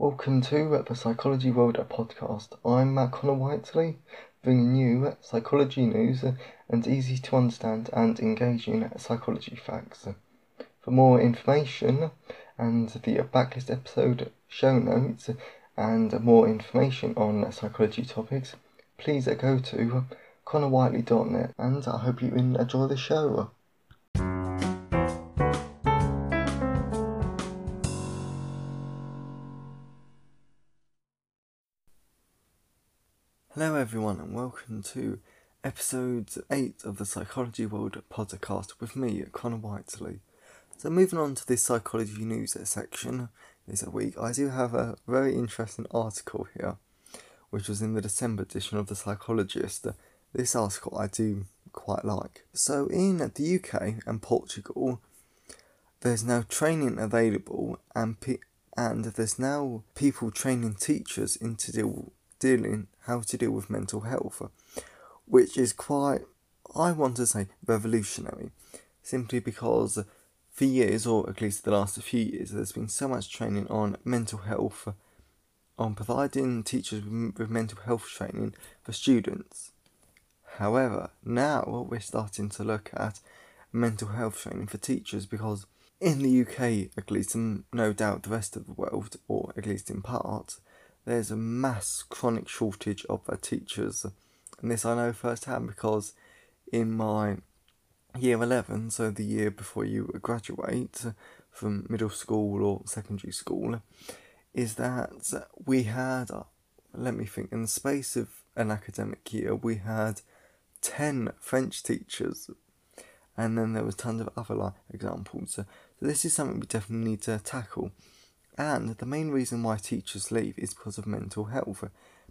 Welcome to the Psychology World podcast. I'm Matt Connor Whiteley, bringing you psychology news and easy to understand and engaging psychology facts. For more information and the backlist episode show notes and more information on psychology topics, please go to connorwhiteley.net and I hope you enjoy the show. Hello, everyone, and welcome to episode 8 of the Psychology World podcast with me, Connor Whiteley. So, moving on to this psychology news section this week, I do have a very interesting article here, which was in the December edition of The Psychologist. This article I do quite like. So, in the UK and Portugal, there's now training available, and pe- and there's now people training teachers into deal dealing how to deal with mental health, which is quite, I want to say, revolutionary, simply because for years, or at least the last few years, there's been so much training on mental health, on providing teachers with mental health training for students. However, now we're starting to look at mental health training for teachers because in the UK, at least, and no doubt the rest of the world, or at least in part, there's a mass chronic shortage of uh, teachers. And this I know firsthand because in my year 11, so the year before you graduate from middle school or secondary school, is that we had, uh, let me think, in the space of an academic year, we had 10 French teachers. And then there was tons of other like, examples. So this is something we definitely need to tackle. And the main reason why teachers leave is because of mental health,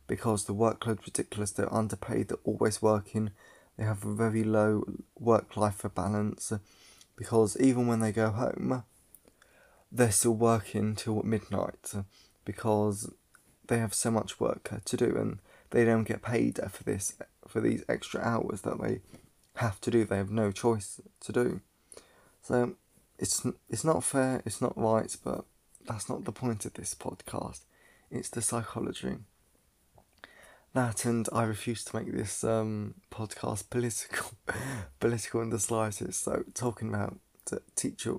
because the workload's ridiculous, they're underpaid, they're always working, they have a very low work life balance, because even when they go home, they're still working till midnight, because they have so much work to do and they don't get paid for this for these extra hours that they have to do they have no choice to do. So it's it's not fair it's not right but that's not the point of this podcast. It's the psychology. That and I refuse to make this um, podcast political, political in the slightest. So talking about teacher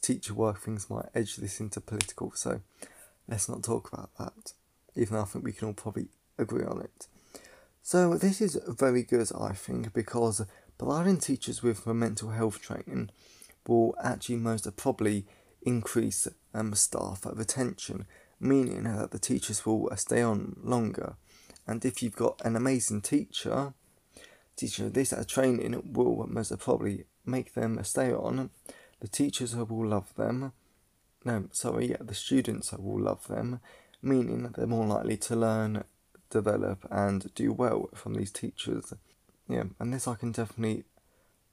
teacher work things might edge this into political. So let's not talk about that. Even though I think we can all probably agree on it. So this is very good, I think, because providing teachers with mental health training will actually most probably increase um, staff retention, meaning that the teachers will stay on longer. And if you've got an amazing teacher, teacher this at training will most probably make them stay on. The teachers will love them. No, sorry, yeah, the students will love them, meaning that they're more likely to learn, develop, and do well from these teachers. Yeah, and this I can definitely,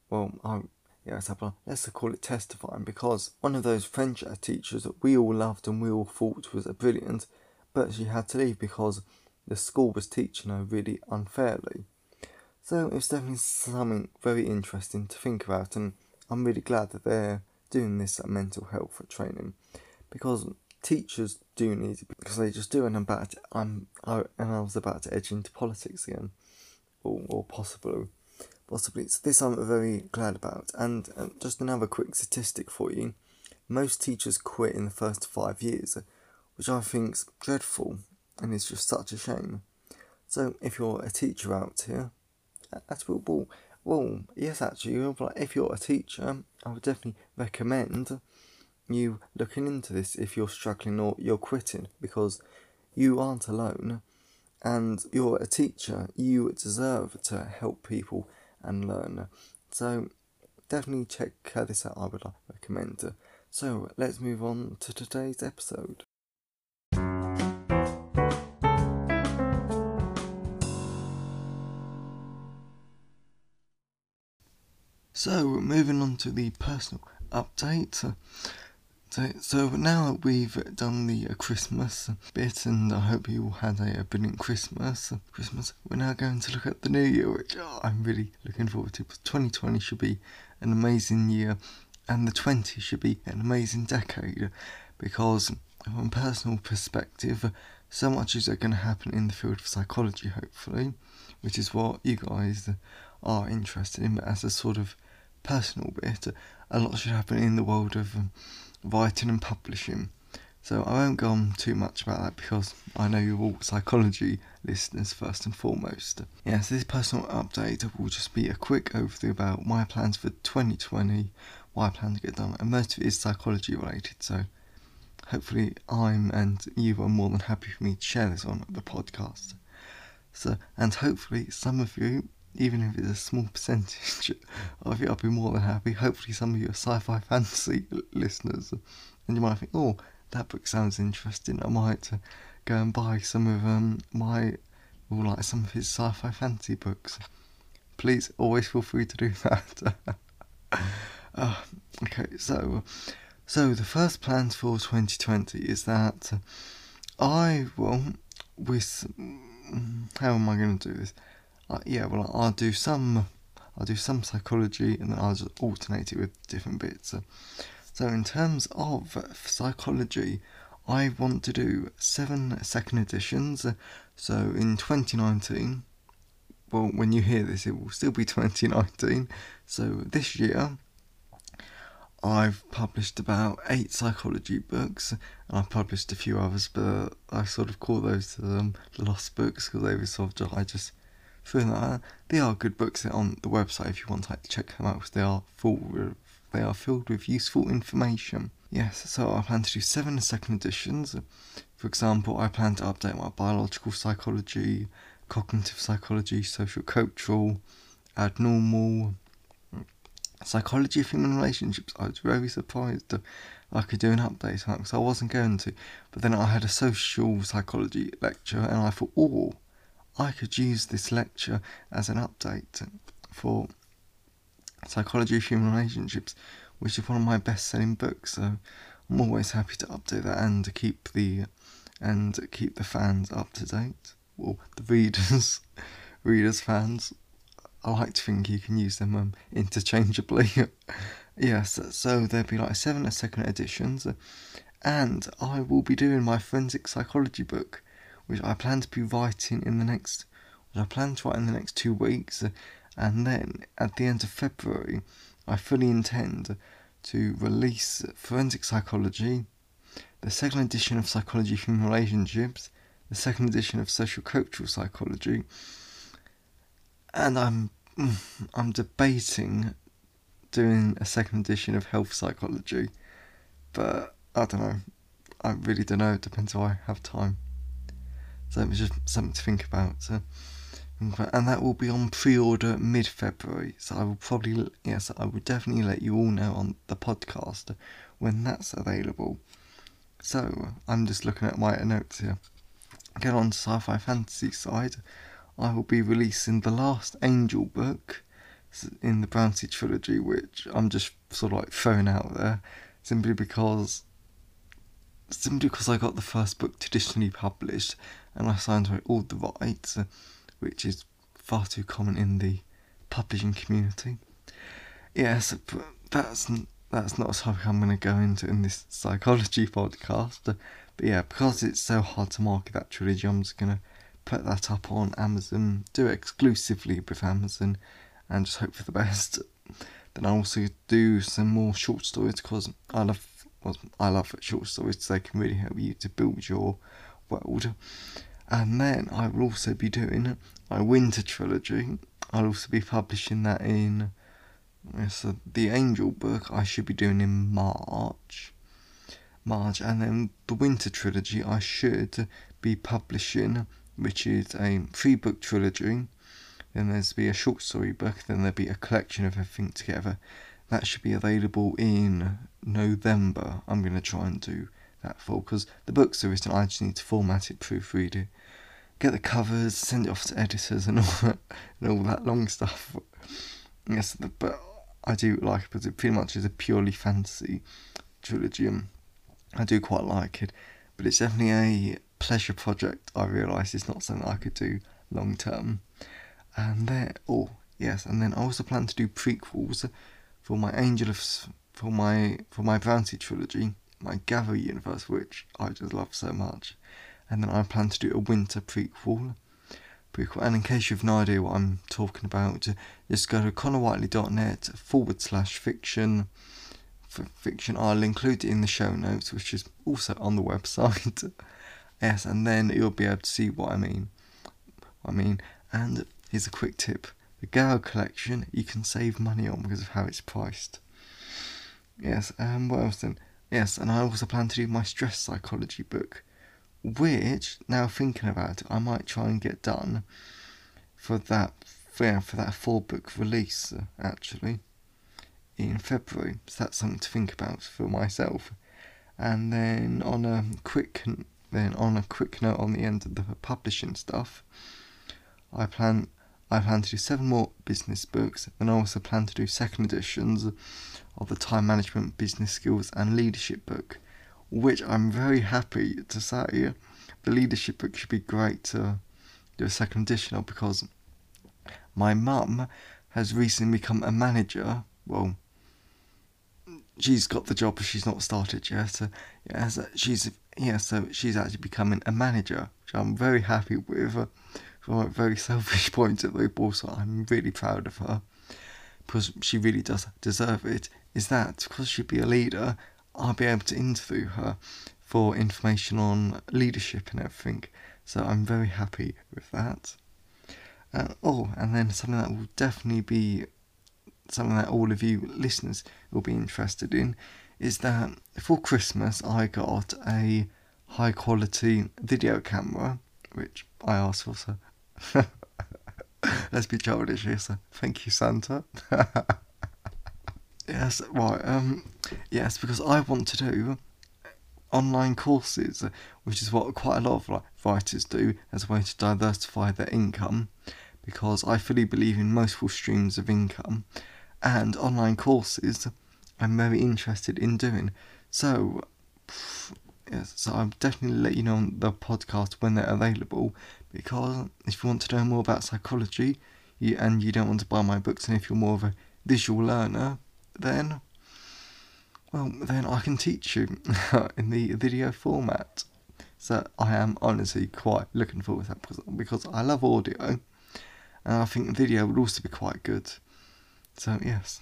well, I yes, let's call it testifying, because one of those French uh, teachers that we all loved and we all thought was a brilliant, but she had to leave because the school was teaching her really unfairly. So it's definitely something very interesting to think about, and I'm really glad that they're doing this uh, mental health uh, training because teachers do need it because they just do. And I'm about to, I'm I, and I was about to edge into politics again, or or possibly possibly. So this I'm very glad about. And uh, just another quick statistic for you: most teachers quit in the first five years, which I think's dreadful, and is just such a shame. So if you're a teacher out here, that's well, well, yes, actually, if you're a teacher, I would definitely recommend you looking into this if you're struggling or you're quitting because you aren't alone and you're a teacher, you deserve to help people and learn. So definitely check uh, this out, I would uh, recommend. So let's move on to today's episode. So moving on to the personal update. So, so now that we've done the uh, Christmas bit, and I hope you all had a, a brilliant Christmas. Christmas. We're now going to look at the new year, which oh, I'm really looking forward to. 2020 should be an amazing year, and the 20 should be an amazing decade, because from a personal perspective, so much is going to happen in the field of psychology, hopefully, which is what you guys are interested in. But as a sort of personal bit, a lot should happen in the world of um, writing and publishing. So I won't go on too much about that because I know you're all psychology listeners first and foremost. Yes, yeah, so this personal update will just be a quick overview about my plans for 2020, what I plan to get done, and most of it is psychology related. So hopefully I'm and you are more than happy for me to share this on the podcast. So and hopefully some of you, even if it's a small percentage of you, I'll be more than happy. Hopefully some of you are sci-fi fantasy listeners, and you might think, oh that book sounds interesting. I might uh, go and buy some of um, my, or like some of his sci-fi fantasy books. Please always feel free to do that. uh, okay, so so the first plans for 2020 is that I will with how am I going to do this? Uh, yeah, well I'll do some I'll do some psychology and then I'll just alternate it with different bits. So, in terms of psychology, I want to do seven second editions. So, in 2019, well, when you hear this, it will still be 2019. So, this year, I've published about eight psychology books, and I've published a few others, but I sort of call those um, lost books because they were sort of I just feel that they are good books on the website if you want to check them out because they are full they are filled with useful information. Yes, so I plan to do seven second editions. For example, I plan to update my biological psychology, cognitive psychology, social cultural, abnormal, psychology of human relationships. I was very surprised I could do an update on that because I wasn't going to. But then I had a social psychology lecture and I thought, oh, I could use this lecture as an update for Psychology of Human Relationships, which is one of my best-selling books. So I'm always happy to update that and to keep the and keep the fans up to date. Well, the readers, readers, fans. I like to think you can use them um, interchangeably. yes, so there'll be like seven and second editions, and I will be doing my forensic psychology book, which I plan to be writing in the next. Which I plan to write in the next two weeks and then at the end of February, I fully intend to release Forensic Psychology, the second edition of Psychology Human Relationships, the second edition of Social Cultural Psychology, and I'm I'm debating doing a second edition of Health Psychology, but I don't know. I really don't know. It depends if I have time. So it was just something to think about. Uh, so and that will be on pre-order mid-February. So I will probably, yes, I will definitely let you all know on the podcast when that's available. So I'm just looking at my notes here. Get on sci-fi fantasy side. I will be releasing the last Angel book in the Brownsea trilogy, which I'm just sort of like throwing out there, simply because simply because I got the first book traditionally published and I signed away all the rights which is far too common in the publishing community. Yes, but that's that's not a topic I'm going to go into in this psychology podcast. But yeah, because it's so hard to market that trilogy, I'm just going to put that up on Amazon, do it exclusively with Amazon, and just hope for the best. Then I also do some more short stories because I love well, I love short stories. So they can really help you to build your world. And then I will also be doing my winter trilogy. I'll also be publishing that in so the Angel book I should be doing in March. March and then the winter trilogy I should be publishing which is a three book trilogy. Then there's be a short story book, then there'll be a collection of everything together. That should be available in November. I'm gonna try and do that for because the book's are written, I just need to format it, proofread it, get the covers, send it off to editors, and all that, and all that long stuff. Yes, but I do like it because it pretty much is a purely fantasy trilogy, and I do quite like it. But it's definitely a pleasure project. I realise it's not something I could do long term. And then, oh yes, and then I also plan to do prequels for my Angel of for my for my Brownsea trilogy my Gather universe, which I just love so much. And then I plan to do a winter prequel. prequel. And in case you've no idea what I'm talking about, just go to connorwhiteley.net forward slash fiction. For fiction, I'll include it in the show notes, which is also on the website. yes, and then you'll be able to see what I mean. What I mean, and here's a quick tip: the Garro collection you can save money on because of how it's priced. Yes, um, what else then? Yes, and I also plan to do my stress psychology book, which now thinking about it, I might try and get done for that for, yeah, for that four book release actually in February. So that's something to think about for myself. And then on a quick then on a quick note on the end of the publishing stuff, I plan I plan to do seven more business books, and I also plan to do second editions of the time management, business skills, and leadership book, which I'm very happy to say the leadership book should be great to do a second edition of because my mum has recently become a manager. Well, she's got the job, but she's not started yet. So, yeah, so she's yeah, so she's actually becoming a manager, which I'm very happy with. From a very selfish point of view, but also I'm really proud of her because she really does deserve it. Is that because she'd be a leader, I'll be able to interview her for information on leadership and everything. So I'm very happy with that. Uh, oh, and then something that will definitely be something that all of you listeners will be interested in is that for Christmas I got a high quality video camera, which I asked for. So let's be childish here. So thank you, Santa. yes, right. Um, yes, because I want to do online courses, which is what quite a lot of like, writers do as a way to diversify their income. Because I fully believe in multiple streams of income, and online courses I'm very interested in doing. So, yes, so I'll definitely let you know on the podcast when they're available because if you want to know more about psychology you, and you don't want to buy my books, and if you're more of a visual learner, then, well, then I can teach you in the video format. So I am honestly quite looking forward to that because, because I love audio and I think video would also be quite good. So, yes.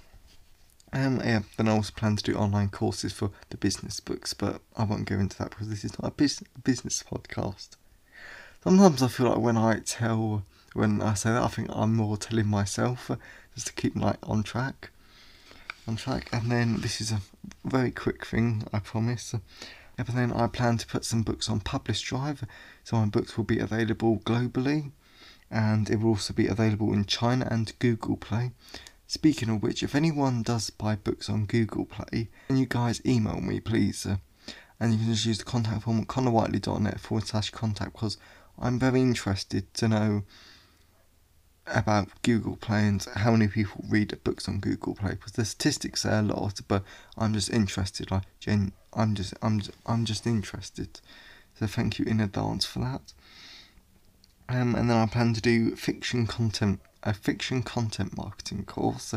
Um, yeah, then I also plan to do online courses for the business books, but I won't go into that because this is not a business business podcast. Sometimes I feel like when I tell, when I say that, I think I'm more telling myself uh, just to keep like on track, on track. And then this is a very quick thing, I promise. But then I plan to put some books on PublishDrive, so my books will be available globally, and it will also be available in China and Google Play. Speaking of which, if anyone does buy books on Google Play, can you guys email me, please? And you can just use the contact form at connorwhiteley.net forward slash contact because I'm very interested to know about Google Play and how many people read books on Google Play because the statistics say a lot, but I'm just interested. Like, gen- I'm just, I'm, I'm just interested. So thank you in advance for that. Um, and then I plan to do fiction content a fiction content marketing course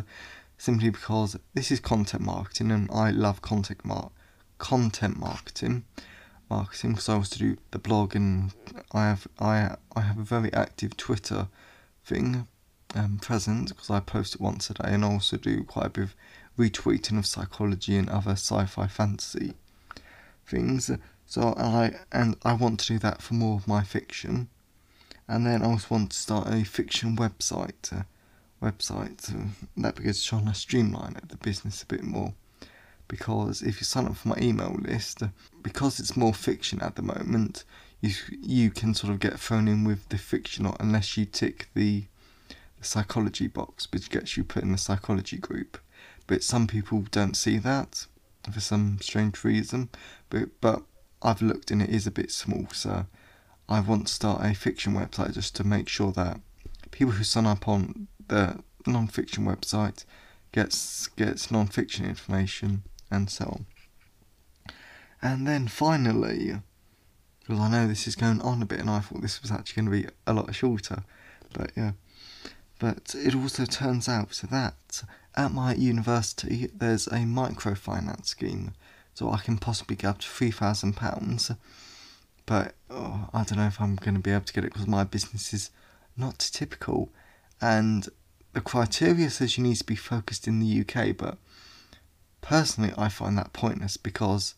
simply because this is content marketing and I love content mar- content marketing marketing because I to do the blog and I have I I have a very active Twitter thing um, present because I post it once a day and I also do quite a bit of retweeting of psychology and other sci-fi fantasy things. So I and I want to do that for more of my fiction and then I also want to start a fiction website. Uh, website uh, that because trying to streamline the business a bit more. Because if you sign up for my email list, because it's more fiction at the moment, you you can sort of get thrown in with the fictional unless you tick the, the psychology box, which gets you put in the psychology group. But some people don't see that for some strange reason. But but I've looked and it is a bit small, so I want to start a fiction website just to make sure that people who sign up on the non-fiction website gets gets non-fiction information and so on. And then finally, because I know this is going on a bit, and I thought this was actually going to be a lot shorter, but yeah. But it also turns out that at my university there's a microfinance scheme so I can possibly get up to £3,000. But oh, I don't know if I'm going to be able to get it because my business is not typical. And the criteria says you need to be focused in the UK, but personally, I find that pointless because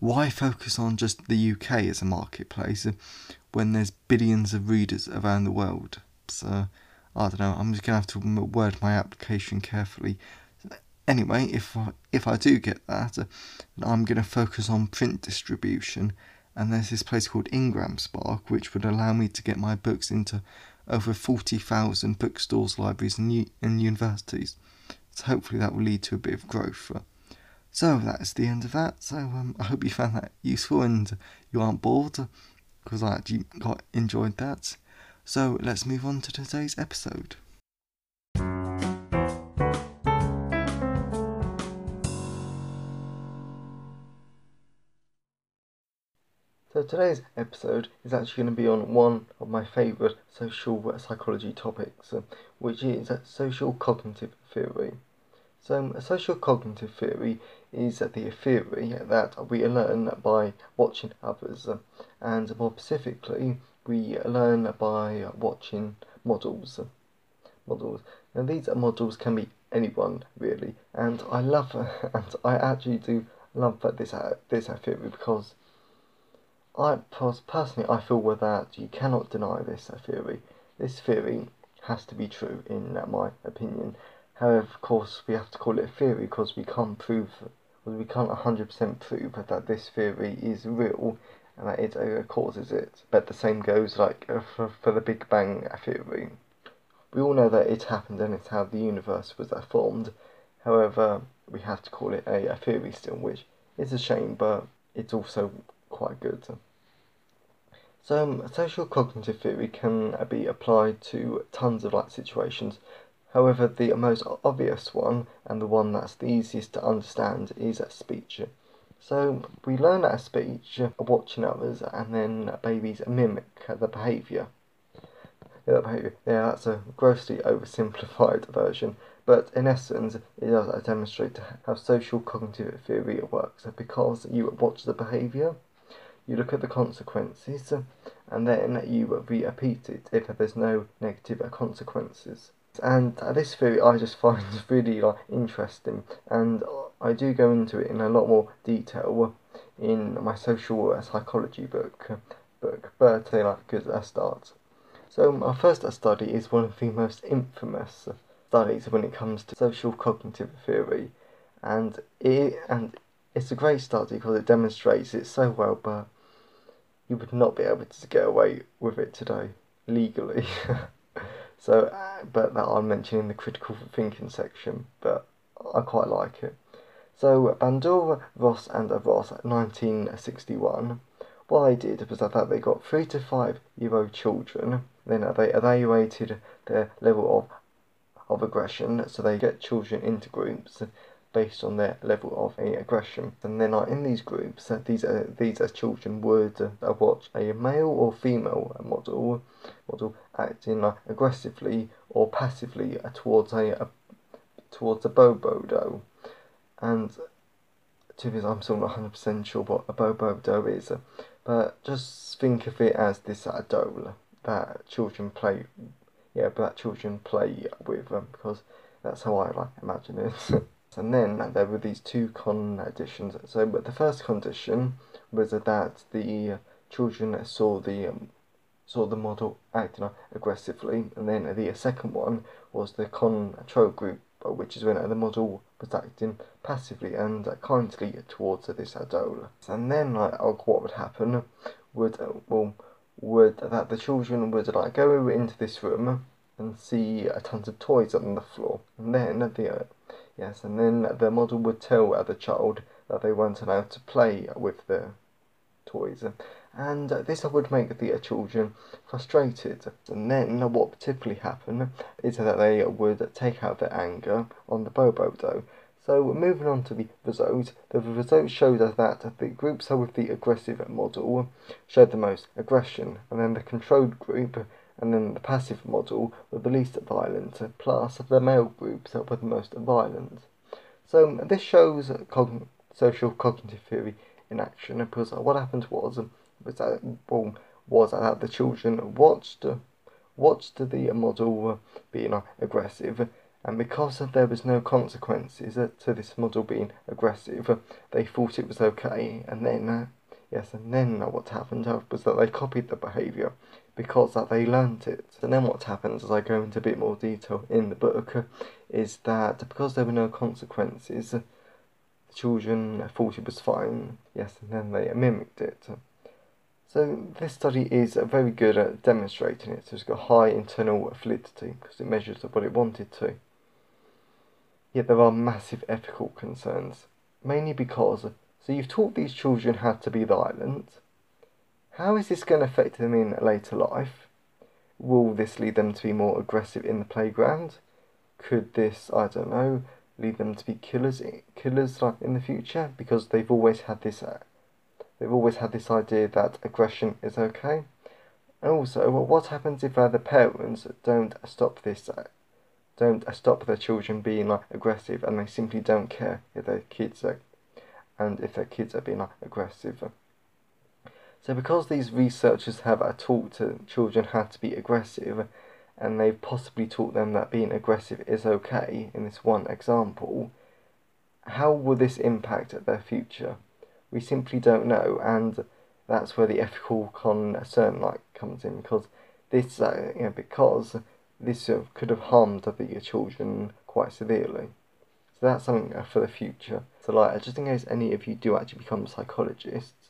why focus on just the UK as a marketplace when there's billions of readers around the world? So I don't know. I'm just gonna have to word my application carefully. Anyway, if I, if I do get that, I'm gonna focus on print distribution, and there's this place called IngramSpark, which would allow me to get my books into over forty thousand bookstores, libraries, and, u- and universities. So hopefully that will lead to a bit of growth. So that's the end of that. So um, I hope you found that useful and you aren't bored because I actually got enjoyed that. So let's move on to today's episode. Today's episode is actually going to be on one of my favourite social psychology topics, uh, which is uh, social cognitive theory. So, um, social cognitive theory is the theory that we learn by watching others, uh, and more specifically, we learn by watching models. Models. Now, these models can be anyone really, and I love and I actually do love this this theory because I personally I feel that you cannot deny this theory. This theory has to be true in my opinion, However, of course, we have to call it a theory because we can't prove, well, we can't 100% prove that this theory is real and that it uh, causes it. But the same goes like uh, for, for the Big Bang theory. We all know that it happened and it's how the universe was uh, formed. However, we have to call it a, a theory still, which is a shame, but it's also quite good. So, um, social cognitive theory can be applied to tons of like situations. However, the most obvious one, and the one that's the easiest to understand, is speech. So we learn that speech watching others, and then babies mimic the behaviour. Yeah, behaviour. Yeah, that's a grossly oversimplified version, but in essence, it does demonstrate how social cognitive theory works. Because you watch the behaviour, you look at the consequences, and then you repeat it if there's no negative consequences and this theory I just find really like interesting, and I do go into it in a lot more detail in my social psychology book. Book, but uh, like good start. So my first study is one of the most infamous studies when it comes to social cognitive theory, and it and it's a great study because it demonstrates it so well, but you would not be able to get away with it today legally. So, uh, but that I'll mention in the critical thinking section, but I quite like it. So, Bandura, Ross, and Ross, 1961, what they did was that they got three to five year old children, then they evaluated their level of of aggression. So they get children into groups based on their level of aggression. And then uh, in these groups, uh, these are, these uh, children would uh, watch a male or female model model acting aggressively or passively towards a, a towards a bobo doll. And to be honest, I'm still not 100% sure what a bobo doll is, but just think of it as this doll that children play, yeah, that children play with um, because that's how I like imagine it. And then there were these two conditions. So, but the first condition was that the children saw the um, saw the model acting aggressively, and then the second one was the control group, which is when the model was acting passively and kindly towards this doll. And then, like, what would happen would uh, well would that the children would like go into this room and see a tons of toys on the floor, and then the Yes, and then the model would tell the child that they weren't allowed to play with the toys. And this would make the children frustrated. And then what typically happen is that they would take out their anger on the Bobo doll. So moving on to the results, the results showed us that the groups with the aggressive model showed the most aggression, and then the controlled group and then the passive model were the least violent, plus the male groups were the most violent. So this shows social cognitive theory in action because what happened was was that well, was that the children watched watched the model being aggressive and because there was no consequences to this model being aggressive, they thought it was okay. And then, yes, and then what happened was that they copied the behaviour because that they learnt it. And then what happens, as I go into a bit more detail in the book, is that because there were no consequences, the children thought it was fine. Yes, and then they mimicked it. So this study is very good at demonstrating it. So it's got high internal validity because it measures what it wanted to. Yet there are massive ethical concerns, mainly because, so you've taught these children how to be violent. How is this going to affect them in later life? Will this lead them to be more aggressive in the playground? Could this, I don't know, lead them to be killers, killers like in the future because they've always had this, uh, they've always had this idea that aggression is okay. And also, well, what happens if uh, the parents don't stop this uh, don't stop their children being like aggressive and they simply don't care if their kids are and if their kids are being like aggressive. So because these researchers have uh, taught children how to be aggressive and they've possibly taught them that being aggressive is okay in this one example, how will this impact their future? We simply don't know and that's where the ethical concern like comes in because this uh, you know because this could have harmed the children quite severely. So that's something uh, for the future. So like, just in case any of you do actually become psychologists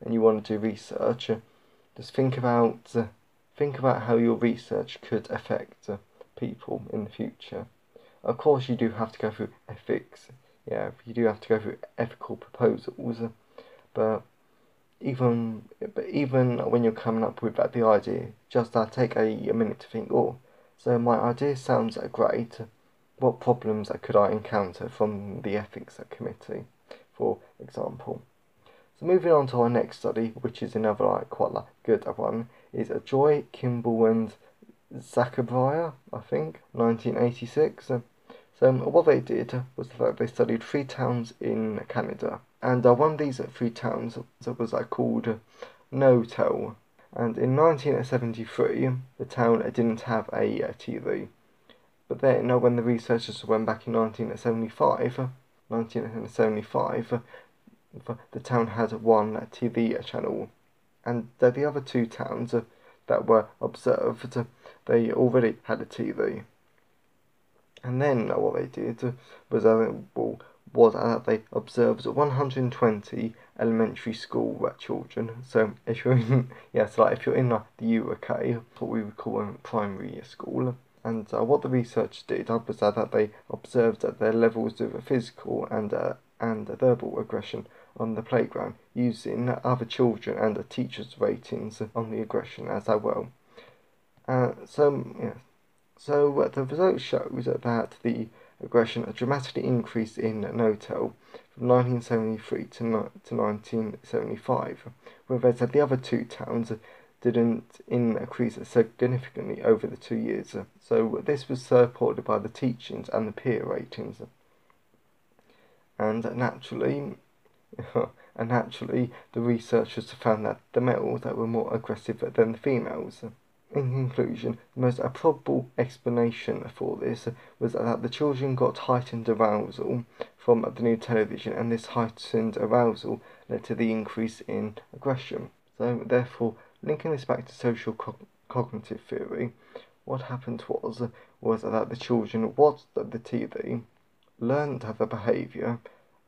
and you want to do research, uh, just think about uh, think about how your research could affect uh, people in the future. Of course, you do have to go through ethics. Yeah, you do have to go through ethical proposals, but even but even when you're coming up with the idea, just uh, take a, a minute to think. Oh, so my idea sounds great. What problems could I encounter from the ethics committee, for example? So moving on to our next study, which is another like quite like good one, is a Joy, Kimball and Zachariah, I think, 1986. So what they did was that they studied three towns in Canada, and uh, one of these three towns was uh, called Notel. and in 1973 the town didn't have a, a TV. But then, when the researchers went back in 1975, 1975, the town had one TV channel, and the other two towns that were observed, they already had a TV. And then what they did was, uh, was that they observed 120 elementary school children. So if you're in, yeah, so like if you're in the UK, what we would call a primary school. And uh, what the research did was that they observed that their levels of physical and uh, and verbal aggression on the playground using other children and the teachers' ratings on the aggression as well. Uh, so yeah, so uh, the result shows that the aggression dramatically increased in Notel from 1973 to, no, to 1975, whereas the other two towns didn't increase significantly over the two years. So this was supported by the teachings and the peer ratings. And naturally, and naturally, the researchers found that the males that were more aggressive than the females. In conclusion, the most probable explanation for this was that the children got heightened arousal from the new television, and this heightened arousal led to the increase in aggression. So, therefore, linking this back to social co- cognitive theory, what happened was was that the children watched the TV, learned the behaviour,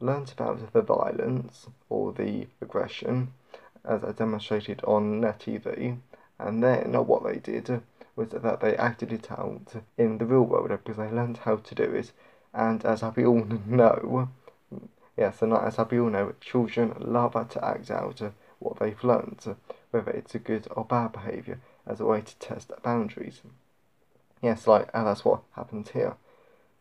learned about the violence or the aggression, as I demonstrated on Net TV, and then what they did was that they acted it out in the real world because they learned how to do it. And as we all know, yes, and as we all know, children love to act out what they've learned, whether it's a good or bad behaviour, as a way to test boundaries. Yes, like and that's what happens here.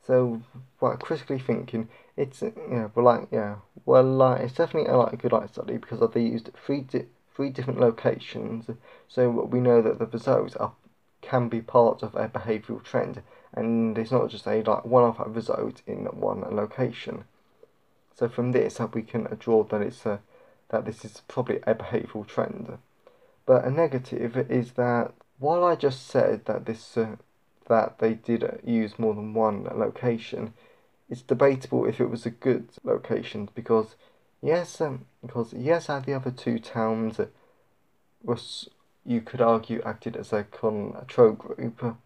So, well, critically thinking, it's you know, well, like yeah, well, like it's definitely a like a good like study because they used three di- three different locations, so we know that the results are can be part of a behavioural trend, and it's not just a like one-off result in one location. So from this, uh, we can draw that it's a, that this is probably a behavioural trend. But a negative is that while I just said that this uh, that they did use more than one location, it's debatable if it was a good location because yes, um, because yes, the other two towns was you could argue acted as a control group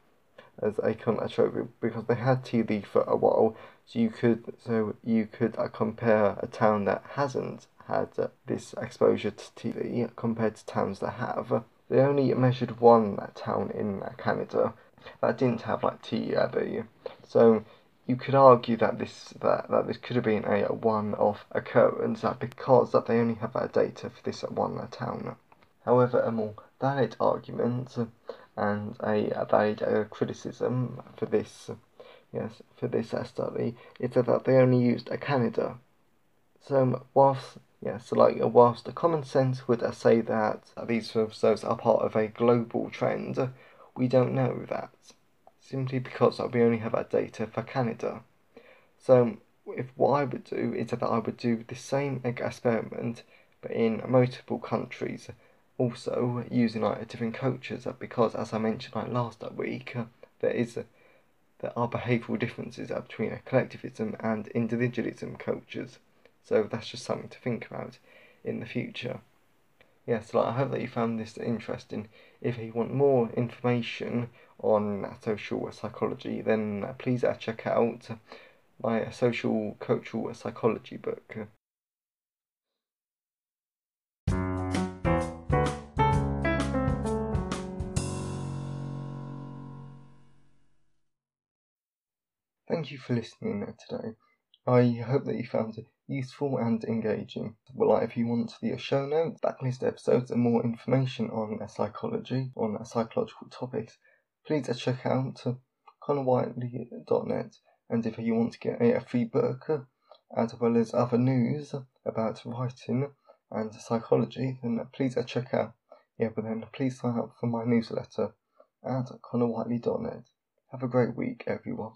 as a control group because they had TD for a while, so you could so you could uh, compare a town that hasn't had uh, this exposure to TD compared to towns that have. They only measured one town in Canada that didn't have like TD, so you could argue that this that, that this could have been a one-off occurrence that because that they only have that data for this one town. However, a more valid argument and a, valid uh, criticism for this yes for this study is that they only used a Canada. So whilst yes, like whilst the common sense would uh, say that these reserves are part of a global trend, we don't know that simply because we only have our data for Canada. So if what I would do is that I would do the same experiment but in multiple countries also using like different cultures because as I mentioned like last week there is there are behavioural differences between a collectivism and individualism cultures so that's just something to think about in the future yes like, I hope that you found this interesting if you want more information on social psychology then please uh, check out my social cultural psychology book Thank you for listening today. I hope that you found it useful and engaging. Well, if you want the show notes, backlist episodes, and more information on psychology, on psychological topics, please check out connorwhiteley.net. And if you want to get a free book, as well as other news about writing and psychology, then please check out. Yeah, but then please sign up for my newsletter at connorwhiteley.net. Have a great week, everyone.